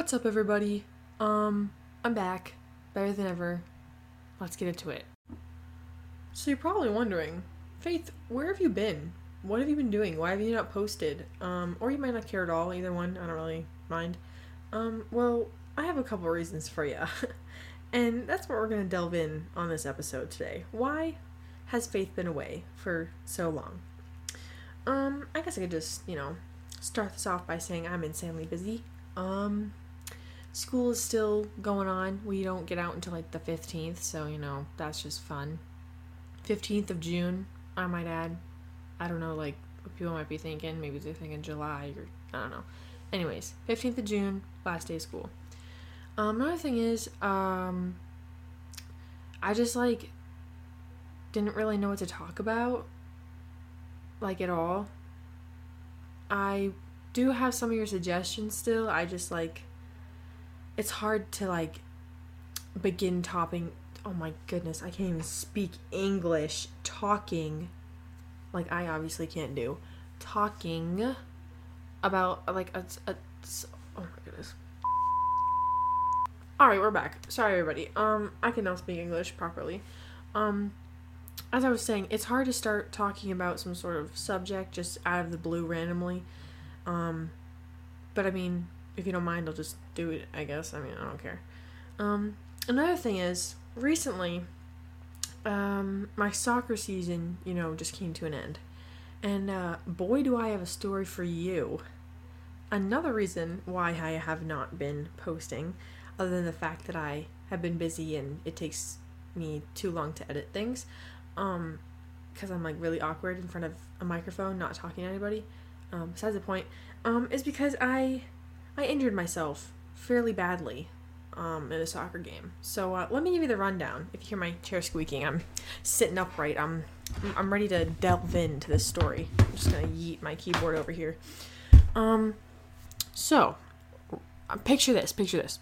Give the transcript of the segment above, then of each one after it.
What's up, everybody? Um, I'm back, better than ever. Let's get into it. So you're probably wondering, Faith, where have you been? What have you been doing? Why have you not posted? Um, or you might not care at all. Either one, I don't really mind. Um, well, I have a couple reasons for you, and that's what we're gonna delve in on this episode today. Why has Faith been away for so long? Um, I guess I could just, you know, start this off by saying I'm insanely busy. Um, school is still going on. We don't get out until like the 15th, so you know, that's just fun. 15th of June, I might add. I don't know, like, people might be thinking. Maybe they're thinking July or I don't know. Anyways, 15th of June, last day of school. Um, another thing is, um, I just like didn't really know what to talk about, like at all. I do have some of your suggestions still. I just like it's hard to like begin topping. Oh my goodness, I can't even speak English. Talking like I obviously can't do. Talking about like a, a oh my goodness. All right, we're back. Sorry everybody. Um I can now speak English properly. Um as I was saying, it's hard to start talking about some sort of subject just out of the blue randomly. Um, but I mean, if you don't mind, I'll just do it, I guess. I mean, I don't care. Um, another thing is, recently, um, my soccer season, you know, just came to an end. And uh, boy, do I have a story for you. Another reason why I have not been posting, other than the fact that I have been busy and it takes me too long to edit things, um, because I'm like really awkward in front of a microphone, not talking to anybody. Um, besides the point, um, is because I I injured myself fairly badly um, in a soccer game. So uh, let me give you the rundown. If you hear my chair squeaking, I'm sitting upright. I'm I'm ready to delve into this story. I'm just gonna yeet my keyboard over here. Um, so uh, picture this. Picture this.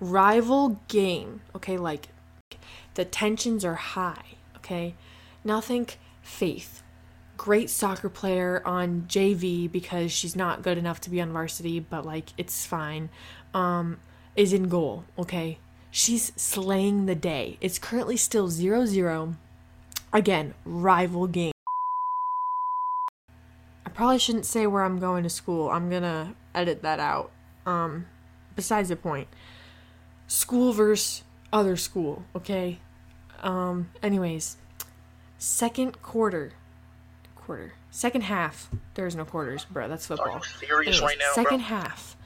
Rival game. Okay, like the tensions are high. Okay, now think Faith great soccer player on JV because she's not good enough to be on varsity, but like it's fine. Um, is in goal, okay? She's slaying the day. It's currently still 0 0. Again, rival game. I probably shouldn't say where I'm going to school. I'm gonna edit that out. Um, besides the point. School versus other school, okay? Um, anyways, second quarter quarter. Second half. There's no quarters, bro. That's football. Serious Anyways, right now, second bro? half.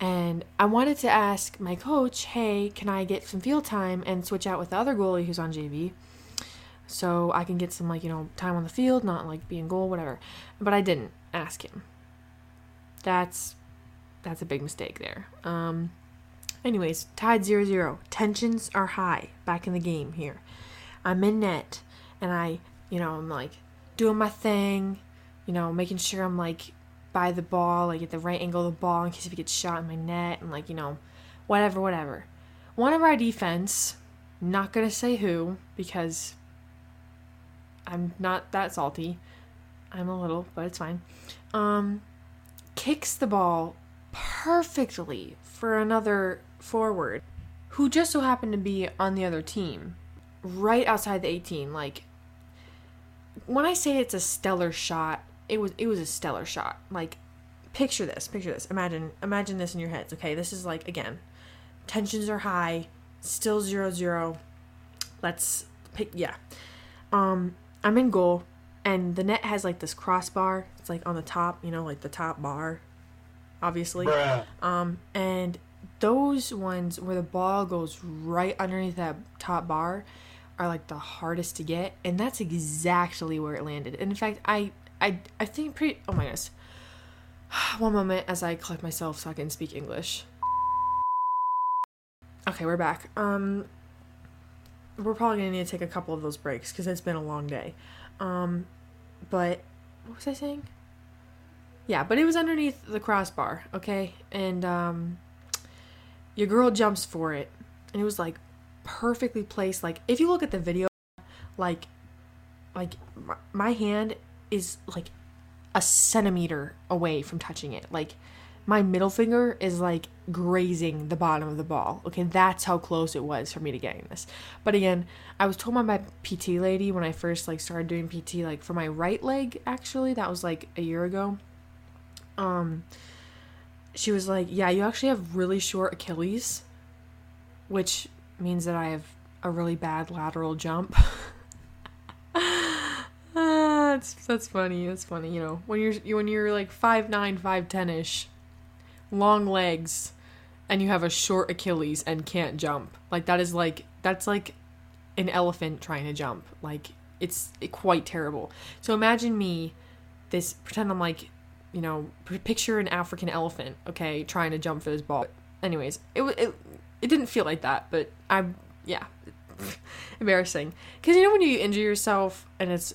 And I wanted to ask my coach, hey, can I get some field time and switch out with the other goalie who's on JV? So I can get some, like, you know, time on the field, not like being goal, whatever. But I didn't ask him. That's that's a big mistake there. Um anyways, tied 0-0. Tensions are high back in the game here. I'm in net and I, you know, I'm like doing my thing, you know, making sure I'm like by the ball, like at the right angle of the ball in case if it gets shot in my net and like, you know, whatever, whatever. One of our defense, not gonna say who, because I'm not that salty. I'm a little, but it's fine. Um kicks the ball perfectly for another forward who just so happened to be on the other team right outside the 18 like when I say it's a stellar shot, it was it was a stellar shot. Like picture this, picture this. Imagine imagine this in your heads. Okay, this is like again, tensions are high, still zero zero. Let's pick yeah. Um I'm in goal and the net has like this crossbar. It's like on the top, you know, like the top bar. Obviously. Bruh. Um and those ones where the ball goes right underneath that top bar are like the hardest to get and that's exactly where it landed. And in fact i i i think pretty oh my goodness. One moment as i collect myself so i can speak english. Okay we're back. Um we're probably gonna need to take a couple of those breaks because it's been a long day. Um but what was i saying? Yeah but it was underneath the crossbar okay? And um your girl jumps for it and it was like perfectly placed like if you look at the video like like my, hand is like a centimeter away from touching it like my middle finger is like grazing the bottom of the ball. Okay, that's how close it was for me to getting this. But again, I was told by my PT lady when I first like started doing PT, like for my right leg, actually, that was like a year ago. Um, she was like, "Yeah, you actually have really short Achilles, which means that I have a really bad lateral jump." ah, that's that's funny. That's funny. You know, when you're when you're like five nine, five ten ish, long legs, and you have a short Achilles and can't jump. Like that is like that's like an elephant trying to jump. Like it's quite terrible. So imagine me, this pretend I'm like, you know, picture an African elephant, okay, trying to jump for this ball. Anyways, it it it didn't feel like that, but I yeah, embarrassing. Because you know when you injure yourself and it's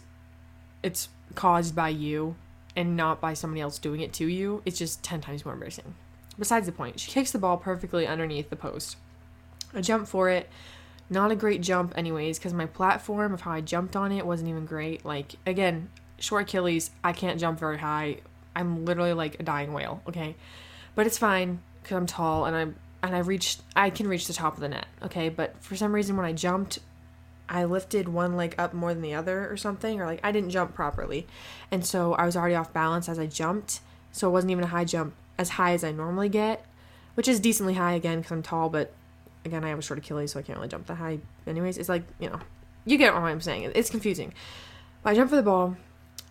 it's caused by you and not by somebody else doing it to you, it's just ten times more embarrassing. Besides the point, she kicks the ball perfectly underneath the post. I jump for it. Not a great jump, anyways, because my platform of how I jumped on it wasn't even great. Like, again, short Achilles, I can't jump very high. I'm literally like a dying whale, okay? But it's fine because I'm tall and I'm and I reached I can reach the top of the net, okay? But for some reason when I jumped, I lifted one leg up more than the other or something, or like I didn't jump properly. And so I was already off balance as I jumped. So it wasn't even a high jump as high as I normally get, which is decently high again because I'm tall, but again, I have a short Achilles, so I can't really jump that high. Anyways, it's like, you know, you get what I'm saying. It's confusing. But I jump for the ball,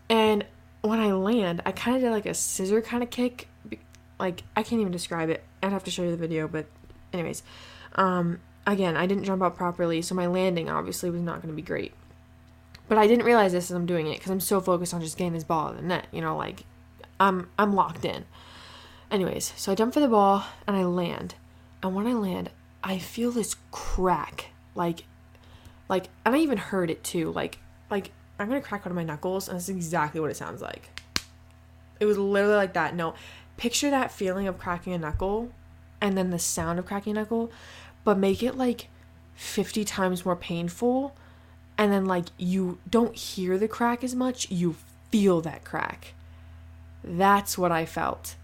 and when I land, I kind of did like a scissor kind of kick. Like, I can't even describe it. I'd have to show you the video, but, anyways. Um, again, I didn't jump out properly, so my landing obviously was not going to be great. But I didn't realize this as I'm doing it because I'm so focused on just getting this ball in the net. You know, like I'm I'm locked in. Anyways, so I jump for the ball and I land. And when I land, I feel this crack. Like like and I even heard it too. Like like I'm gonna crack one of my knuckles and that's exactly what it sounds like. It was literally like that. No. Picture that feeling of cracking a knuckle and then the sound of cracking a knuckle, but make it like 50 times more painful. And then like you don't hear the crack as much, you feel that crack. That's what I felt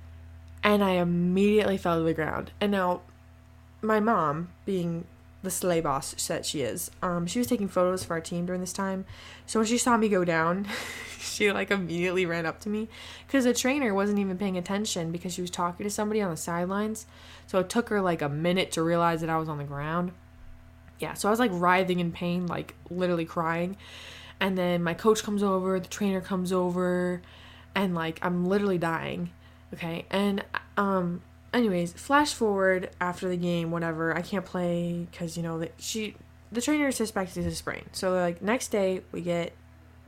and I immediately fell to the ground. And now, my mom, being the slay boss that she is, um, she was taking photos for our team during this time. So when she saw me go down, she like immediately ran up to me because the trainer wasn't even paying attention because she was talking to somebody on the sidelines. So it took her like a minute to realize that I was on the ground. Yeah, so I was like writhing in pain, like literally crying. And then my coach comes over, the trainer comes over, and like I'm literally dying Okay, and um, anyways, flash forward after the game, whatever. I can't play because you know that she, the trainer suspected a sprain. So like next day we get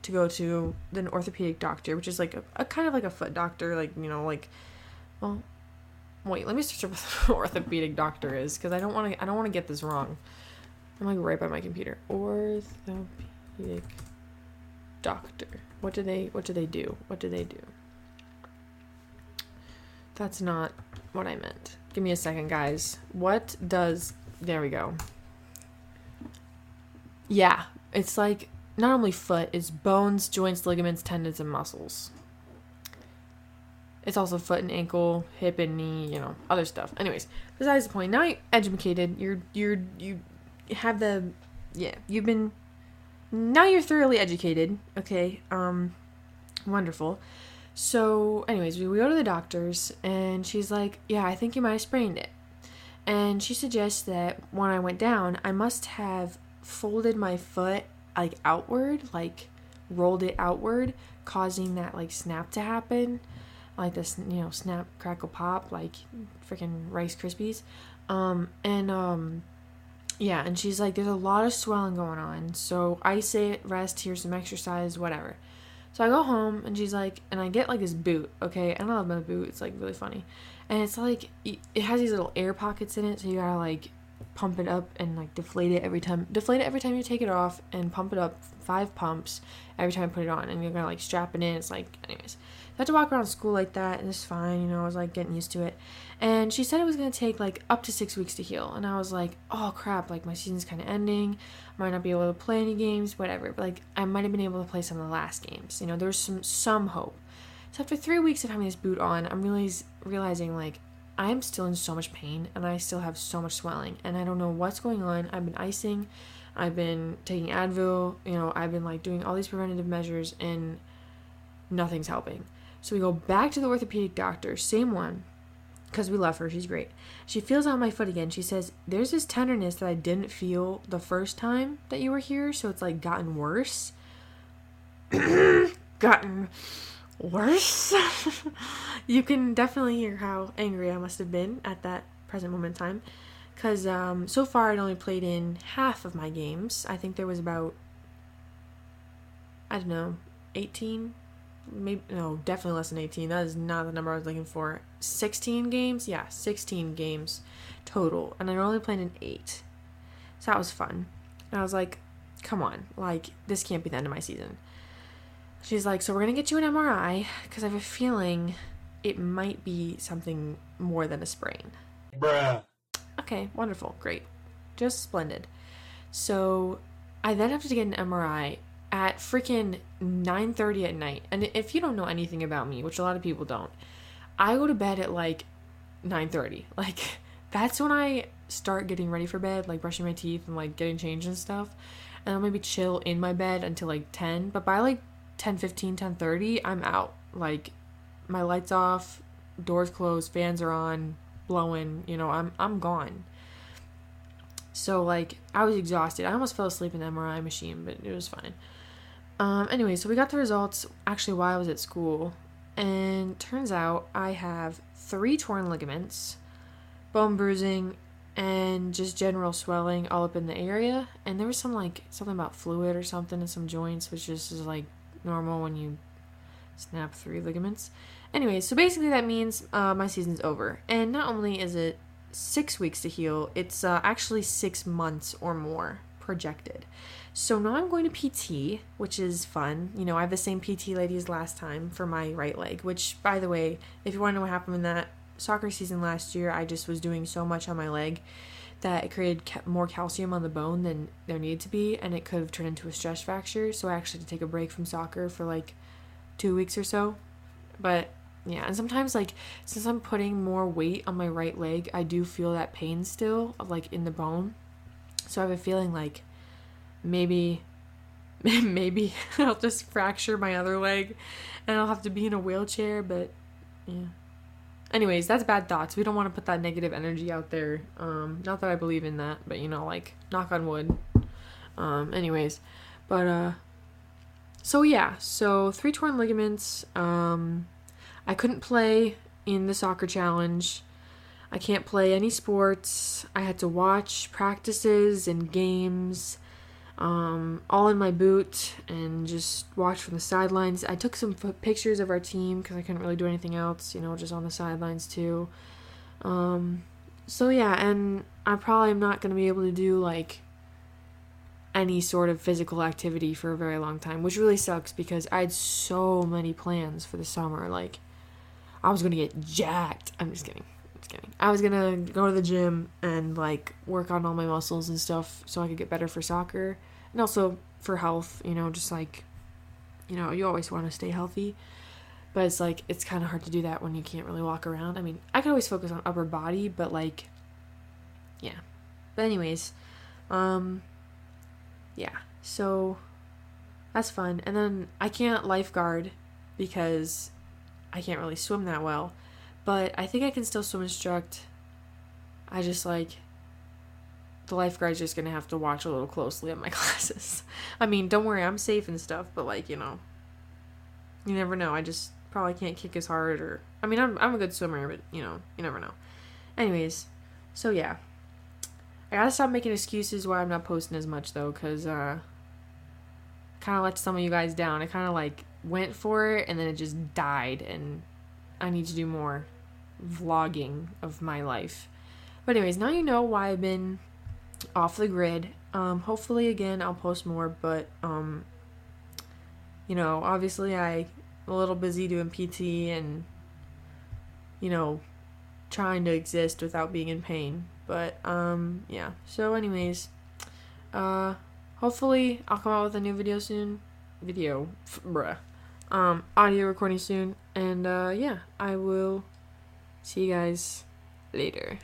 to go to an orthopedic doctor, which is like a, a kind of like a foot doctor, like you know, like, well, wait, let me search up what an orthopedic doctor is because I don't want to, I don't want to get this wrong. I'm like right by my computer. Orthopedic doctor. What do they, what do they do? What do they do? That's not what I meant. Give me a second, guys. What does. There we go. Yeah, it's like not only foot, it's bones, joints, ligaments, tendons, and muscles. It's also foot and ankle, hip and knee, you know, other stuff. Anyways, besides the point, now you're educated. You're you're you have the yeah, you've been now you're thoroughly educated. Okay, um wonderful. So, anyways, we go to the doctor's, and she's like, Yeah, I think you might have sprained it. And she suggests that when I went down, I must have folded my foot like outward, like rolled it outward, causing that like snap to happen. Like this, you know, snap, crackle, pop, like freaking Rice Krispies. Um, and, um, yeah, and she's like, there's a lot of swelling going on. So ice it, rest, here's some exercise, whatever. So I go home and she's like, and I get like this boot, okay? I love my boot. It's like really funny. And it's like, it has these little air pockets in it. So you gotta like pump it up and like deflate it every time. Deflate it every time you take it off and pump it up five pumps every time I put it on. And you're gonna like strap it in. It's like, anyways. I had to walk around school like that and it's fine, you know, I was like getting used to it. And she said it was gonna take like up to six weeks to heal. And I was like, oh crap, like my season's kinda ending I might not be able to play any games, whatever. But like I might have been able to play some of the last games. You know, there's some some hope. So after three weeks of having this boot on, I'm really realizing like I'm still in so much pain and I still have so much swelling and I don't know what's going on. I've been icing, I've been taking Advil, you know, I've been like doing all these preventative measures and nothing's helping. So we go back to the orthopedic doctor, same one, because we love her. She's great. She feels out my foot again. She says, There's this tenderness that I didn't feel the first time that you were here, so it's like gotten worse. gotten worse. you can definitely hear how angry I must have been at that present moment in time. Because um, so far I'd only played in half of my games. I think there was about, I don't know, 18? Maybe, no, definitely less than 18. That is not the number I was looking for. 16 games? Yeah, 16 games total. And I only played in 8. So that was fun. And I was like, come on, like, this can't be the end of my season. She's like, so we're gonna get you an MRI because I have a feeling it might be something more than a sprain. Bruh. Okay, wonderful, great, just splendid. So I then have to get an MRI at freaking 9:30 at night. And if you don't know anything about me, which a lot of people don't, I go to bed at like 9:30. Like that's when I start getting ready for bed, like brushing my teeth and like getting changed and stuff. And I'll maybe chill in my bed until like 10, but by like 10 15 10 30 i'm out. Like my lights off doors closed fans are on blowing you know i'm i'm gone. So like i was exhausted. I almost fell asleep in the mri machine but it was fine. Um anyway so we got the results actually while i was at school and turns out i have three torn ligaments bone bruising and just general swelling all up in the area. And there was some like something about fluid or something in some joints which just is like normal when you snap three ligaments. Anyway, so basically that means uh, my season's over. And not only is it six weeks to heal, it's uh, actually six months or more projected. So now I'm going to PT, which is fun. You know, I have the same PT lady as last time for my right leg, which, by the way, if you want to know what happened in that soccer season last year, I just was doing so much on my leg that it created more calcium on the bone than there needed to be, and it could have turned into a stress fracture. So I actually had to take a break from soccer for like two weeks or so. But yeah, and sometimes like since I'm putting more weight on my right leg, I do feel that pain still, like in the bone. So I have a feeling like maybe maybe I'll just fracture my other leg and I'll have to be in a wheelchair, but yeah anyways, that's bad thoughts. We don't want to put that negative energy out there. Um, not that I believe in that, but you know, like knock on wood. Um, anyways, but uh, so yeah, so three torn ligaments. Um, I couldn't play in the soccer challenge. I can't play any sports. I had to watch practices and games um, all in my boot and just watch from the sidelines. I took some f- pictures of our team because I couldn't really do anything else, you know, just on the sidelines too. Um, so yeah, and I probably am not going to be able to do like any sort of physical activity for a very long time, which really sucks because I had so many plans for the summer. Like, I was going to get jacked. I'm just kidding. Just kidding. I was gonna go to the gym and like work on all my muscles and stuff so I could get better for soccer and also for health, you know, just like you know, you always want to stay healthy. But it's like it's kind of hard to do that when you can't really walk around. I mean, I can always focus on upper body, but like yeah. But anyways, um yeah. So that's fun. And then I can't lifeguard because I can't really swim that well. But I think I can still swim instruct. I just like the lifeguard's just gonna have to watch a little closely at my classes. I mean, don't worry, I'm safe and stuff, but like, you know, you never know. I just probably can't kick as hard or I mean, I'm I'm a good swimmer, but you know, you never know. Anyways, so yeah. I gotta stop making excuses why I'm not posting as much though, cause uh kind of let some of you guys down. I kind of like went for it and then it just died and I need to do more vlogging of my life. But anyways, now you know why I've been off the grid. Um, hopefully again I'll post more, but um, you know, obviously I am a little busy doing PT and you know, trying to exist without being in pain. But um, yeah. So anyways, uh, hopefully I'll come out with a new video soon. Video, bruh. um, audio recording soon. And uh, yeah, I will see you guys later.